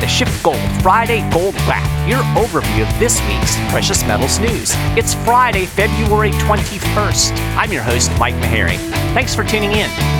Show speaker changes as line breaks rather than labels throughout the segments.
the SchiffGold Friday Gold Wrap, your overview of this week's precious metals news. It's Friday, February 21st. I'm your host, Mike Maharrey. Thanks for tuning in.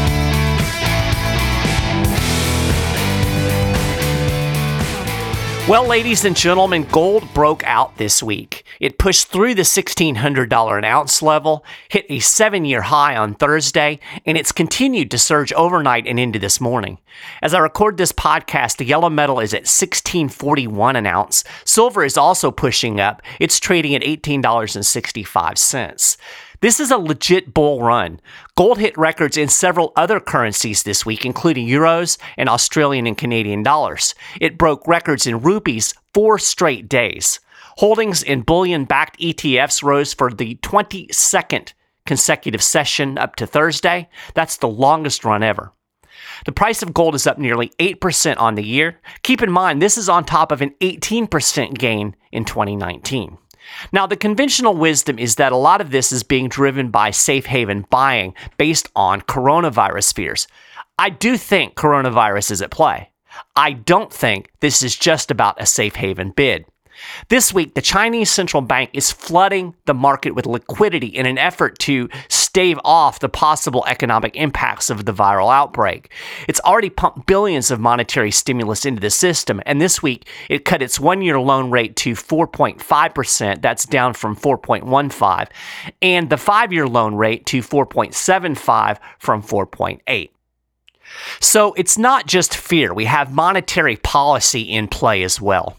Well, ladies and gentlemen, gold broke out this week. It pushed through the $1,600 an ounce level, hit a seven year high on Thursday, and it's continued to surge overnight and into this morning. As I record this podcast, the yellow metal is at $16.41 an ounce. Silver is also pushing up, it's trading at $18.65. This is a legit bull run. Gold hit records in several other currencies this week, including euros and Australian and Canadian dollars. It broke records in rupees four straight days. Holdings in bullion backed ETFs rose for the 22nd consecutive session up to Thursday. That's the longest run ever. The price of gold is up nearly 8% on the year. Keep in mind, this is on top of an 18% gain in 2019. Now, the conventional wisdom is that a lot of this is being driven by safe haven buying based on coronavirus fears. I do think coronavirus is at play. I don't think this is just about a safe haven bid. This week, the Chinese central bank is flooding the market with liquidity in an effort to stave off the possible economic impacts of the viral outbreak. It's already pumped billions of monetary stimulus into the system, and this week it cut its one year loan rate to 4.5%. That's down from 4.15, and the five year loan rate to 4.75 from 4.8. So it's not just fear, we have monetary policy in play as well.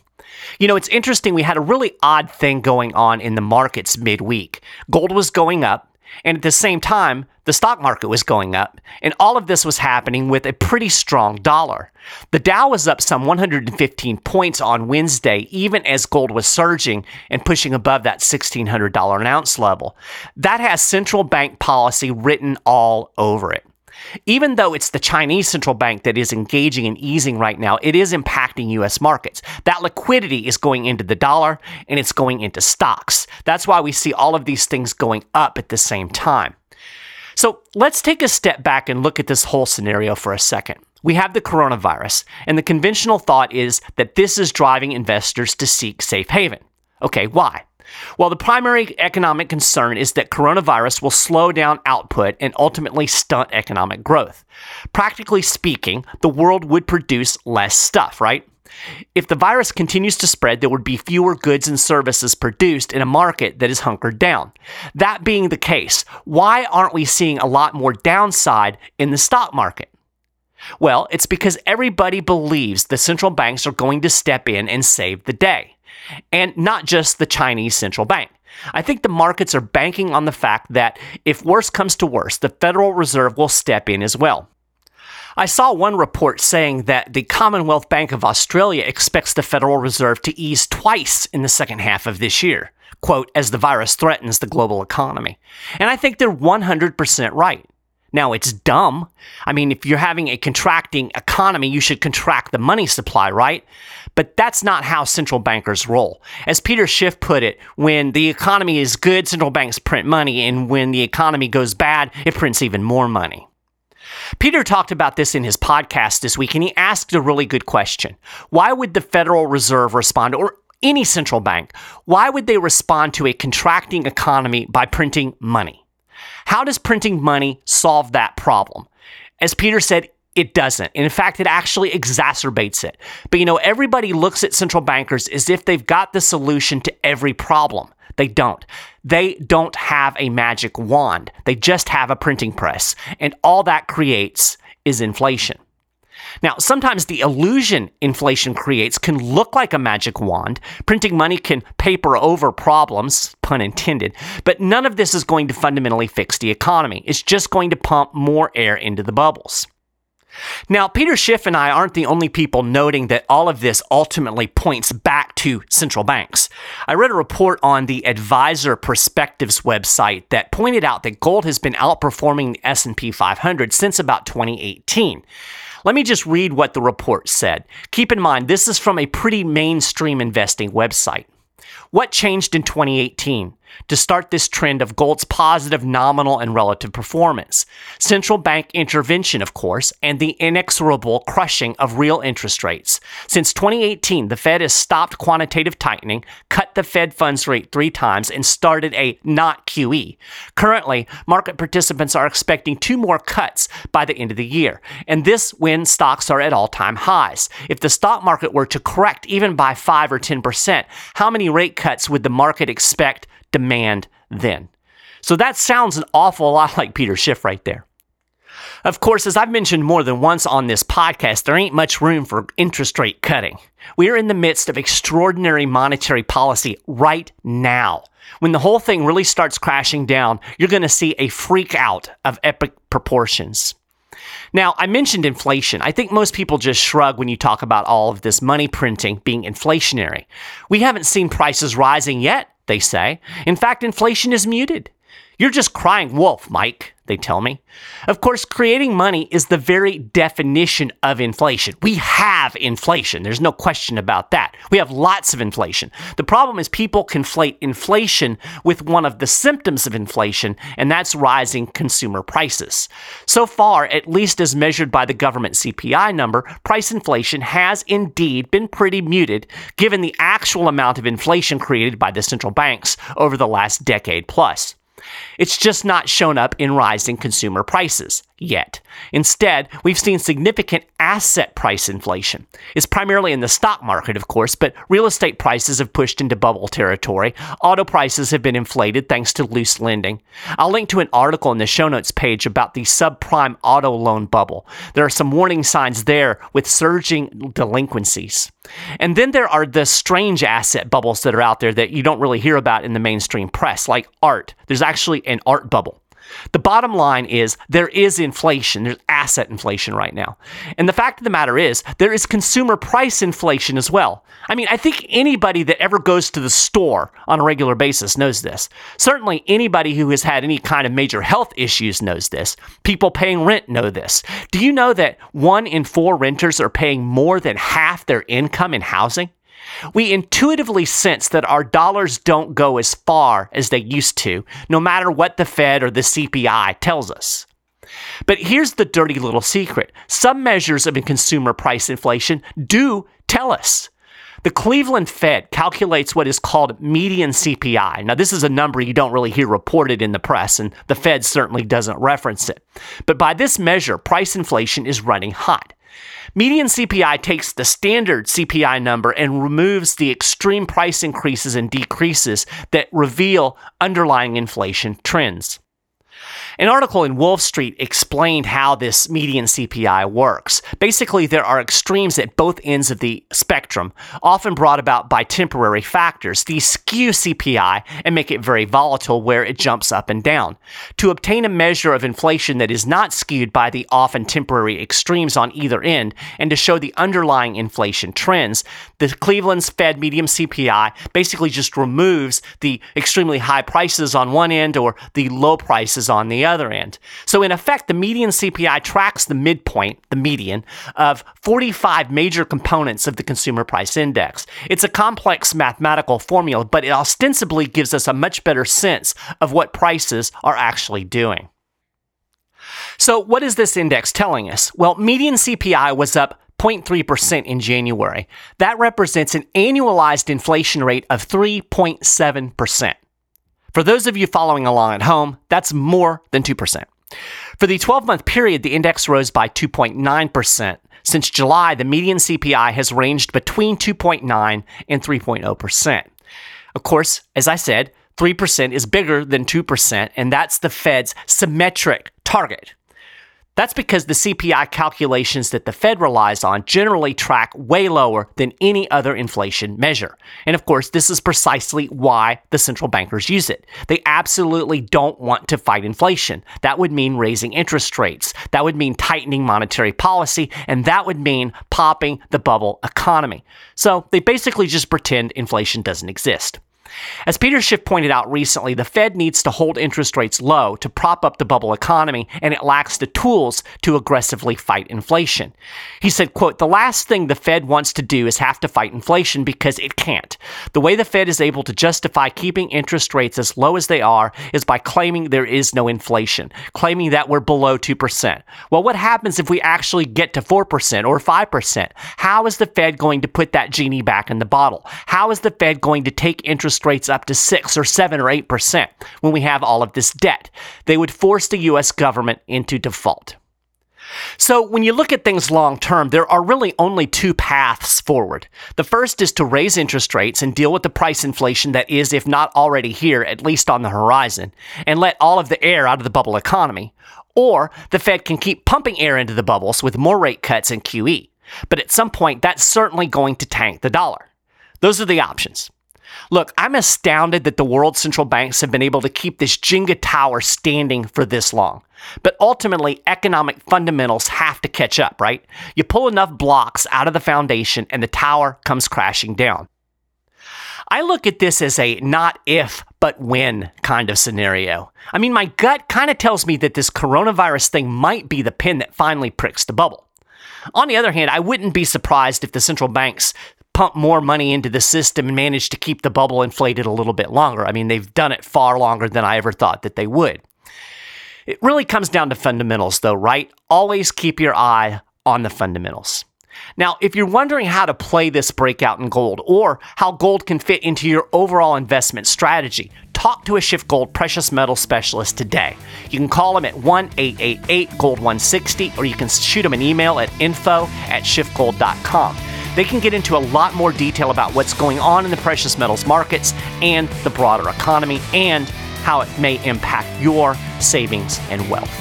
You know, it's interesting. We had a really odd thing going on in the markets midweek. Gold was going up, and at the same time, the stock market was going up. And all of this was happening with a pretty strong dollar. The Dow was up some 115 points on Wednesday, even as gold was surging and pushing above that $1,600 an ounce level. That has central bank policy written all over it. Even though it's the Chinese central bank that is engaging in easing right now, it is impacting US markets. That liquidity is going into the dollar and it's going into stocks. That's why we see all of these things going up at the same time. So let's take a step back and look at this whole scenario for a second. We have the coronavirus, and the conventional thought is that this is driving investors to seek safe haven. Okay, why? Well, the primary economic concern is that coronavirus will slow down output and ultimately stunt economic growth. Practically speaking, the world would produce less stuff, right? If the virus continues to spread, there would be fewer goods and services produced in a market that is hunkered down. That being the case, why aren't we seeing a lot more downside in the stock market? Well, it's because everybody believes the central banks are going to step in and save the day and not just the Chinese central bank. I think the markets are banking on the fact that if worse comes to worse, the Federal Reserve will step in as well. I saw one report saying that the Commonwealth Bank of Australia expects the Federal Reserve to ease twice in the second half of this year, quote, as the virus threatens the global economy. And I think they're 100% right. Now, it's dumb. I mean, if you're having a contracting economy, you should contract the money supply, right? But that's not how central bankers roll. As Peter Schiff put it, when the economy is good, central banks print money, and when the economy goes bad, it prints even more money. Peter talked about this in his podcast this week, and he asked a really good question. Why would the Federal Reserve respond, or any central bank, why would they respond to a contracting economy by printing money? How does printing money solve that problem? As Peter said, it doesn't. And in fact, it actually exacerbates it. But you know, everybody looks at central bankers as if they've got the solution to every problem. They don't. They don't have a magic wand. They just have a printing press. And all that creates is inflation. Now, sometimes the illusion inflation creates can look like a magic wand. Printing money can paper over problems, pun intended, but none of this is going to fundamentally fix the economy. It's just going to pump more air into the bubbles. Now, Peter Schiff and I aren't the only people noting that all of this ultimately points back to central banks. I read a report on the Advisor Perspectives website that pointed out that gold has been outperforming the S&P 500 since about 2018. Let me just read what the report said. Keep in mind, this is from a pretty mainstream investing website. What changed in 2018? To start this trend of gold's positive nominal and relative performance. Central bank intervention, of course, and the inexorable crushing of real interest rates. Since 2018, the Fed has stopped quantitative tightening, cut the Fed funds rate three times, and started a not QE. Currently, market participants are expecting two more cuts by the end of the year, and this when stocks are at all time highs. If the stock market were to correct even by 5 or 10%, how many rate cuts would the market expect demand then? So that sounds an awful lot like Peter Schiff right there. Of course, as I've mentioned more than once on this podcast, there ain't much room for interest rate cutting. We are in the midst of extraordinary monetary policy right now. When the whole thing really starts crashing down, you're going to see a freak out of epic proportions. Now, I mentioned inflation. I think most people just shrug when you talk about all of this money printing being inflationary. We haven't seen prices rising yet, they say. In fact, inflation is muted. You're just crying wolf, Mike they tell me. Of course, creating money is the very definition of inflation. We have inflation. There's no question about that. We have lots of inflation. The problem is people conflate inflation with one of the symptoms of inflation, and that's rising consumer prices. So far, at least as measured by the government CPI number, price inflation has indeed been pretty muted given the actual amount of inflation created by the central banks over the last decade plus. It's just not shown up in rising consumer prices yet. Instead, we've seen significant asset price inflation. It's primarily in the stock market, of course, but real estate prices have pushed into bubble territory. Auto prices have been inflated thanks to loose lending. I'll link to an article in the show notes page about the subprime auto loan bubble. There are some warning signs there with surging delinquencies. And then there are the strange asset bubbles that are out there that you don't really hear about in the mainstream press, like art. There's actually an art bubble. The bottom line is there is inflation. There's asset inflation right now. And the fact of the matter is there is consumer price inflation as well. I mean, I think anybody that ever goes to the store on a regular basis knows this. Certainly anybody who has had any kind of major health issues knows this. People paying rent know this. Do you know that one in four renters are paying more than half their income in housing? We intuitively sense that our dollars don't go as far as they used to, no matter what the Fed or the CPI tells us. But here's the dirty little secret some measures of consumer price inflation do tell us. The Cleveland Fed calculates what is called median CPI. Now, this is a number you don't really hear reported in the press, and the Fed certainly doesn't reference it. But by this measure, price inflation is running hot. Median CPI takes the standard CPI number and removes the extreme price increases and decreases that reveal underlying inflation trends. An article in Wolf Street explained how this median CPI works. Basically, there are extremes at both ends of the spectrum, often brought about by temporary factors. These skew CPI and make it very volatile where it jumps up and down. To obtain a measure of inflation that is not skewed by the often temporary extremes on either end, and to show the underlying inflation trends, the Cleveland's Fed median CPI basically just removes the extremely high prices on one end or the low prices on the other end. So, in effect, the median CPI tracks the midpoint, the median, of 45 major components of the consumer price index. It's a complex mathematical formula, but it ostensibly gives us a much better sense of what prices are actually doing. So, what is this index telling us? Well, median CPI was up 0.3% in January. That represents an annualized inflation rate of 3.7%. For those of you following along at home, that's more than 2%. For the 12 month period, the index rose by 2.9%. Since July, the median CPI has ranged between 2.9 and 3.0%. Of course, as I said, 3% is bigger than 2%, and that's the Fed's symmetric target. That's because the CPI calculations that the Fed relies on generally track way lower than any other inflation measure. And of course, this is precisely why the central bankers use it. They absolutely don't want to fight inflation. That would mean raising interest rates. That would mean tightening monetary policy. And that would mean popping the bubble economy. So they basically just pretend inflation doesn't exist. As Peter Schiff pointed out recently, the Fed needs to hold interest rates low to prop up the bubble economy, and it lacks the tools to aggressively fight inflation. He said, quote, the last thing the Fed wants to do is have to fight inflation because it can't. The way the Fed is able to justify keeping interest rates as low as they are is by claiming there is no inflation, claiming that we're below 2%. Well, what happens if we actually get to 4% or 5%? How is the Fed going to put that genie back in the bottle? How is the Fed going to take interest rates up to 6 or 7 or 8% when we have all of this debt? They would force the US government into default. So, when you look at things long term, there are really only two paths forward. The first is to raise interest rates and deal with the price inflation that is, if not already here, at least on the horizon, and let all of the air out of the bubble economy. Or the Fed can keep pumping air into the bubbles with more rate cuts and QE. But at some point, that's certainly going to tank the dollar. Those are the options. Look, I'm astounded that the world central banks have been able to keep this Jenga tower standing for this long. But ultimately, economic fundamentals have to catch up, right? You pull enough blocks out of the foundation and the tower comes crashing down. I look at this as a not if, but when kind of scenario. I mean, my gut kind of tells me that this coronavirus thing might be the pin that finally pricks the bubble. On the other hand, I wouldn't be surprised if the central banks pump more money into the system and manage to keep the bubble inflated a little bit longer. I mean, they've done it far longer than I ever thought that they would. It really comes down to fundamentals, though, right? Always keep your eye on the fundamentals. Now, if you're wondering how to play this breakout in gold or how gold can fit into your overall investment strategy, talk to a SchiffGold precious metal specialist today. You can call them at 1 888 Gold 160 or you can shoot them an email at info at schiffgold.com. They can get into a lot more detail about what's going on in the precious metals markets and the broader economy and how it may impact your savings and wealth.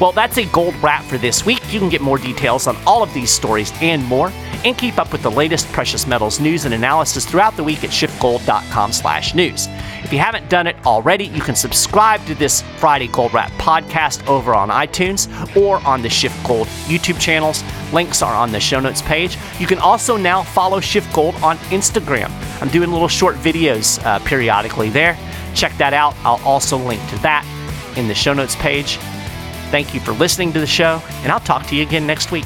Well, that's a gold wrap for this week. You can get more details on all of these stories and more, and keep up with the latest precious metals news and analysis throughout the week at schiffgold.com/news. If you haven't done it already, you can subscribe to this Friday Gold Wrap podcast over on iTunes or on the SchiffGold YouTube channels. Links are on the show notes page. You can also now follow SchiffGold on Instagram. I'm doing little short videos uh, periodically there. Check that out. I'll also link to that in the show notes page. Thank you for listening to the show, and I'll talk to you again next week.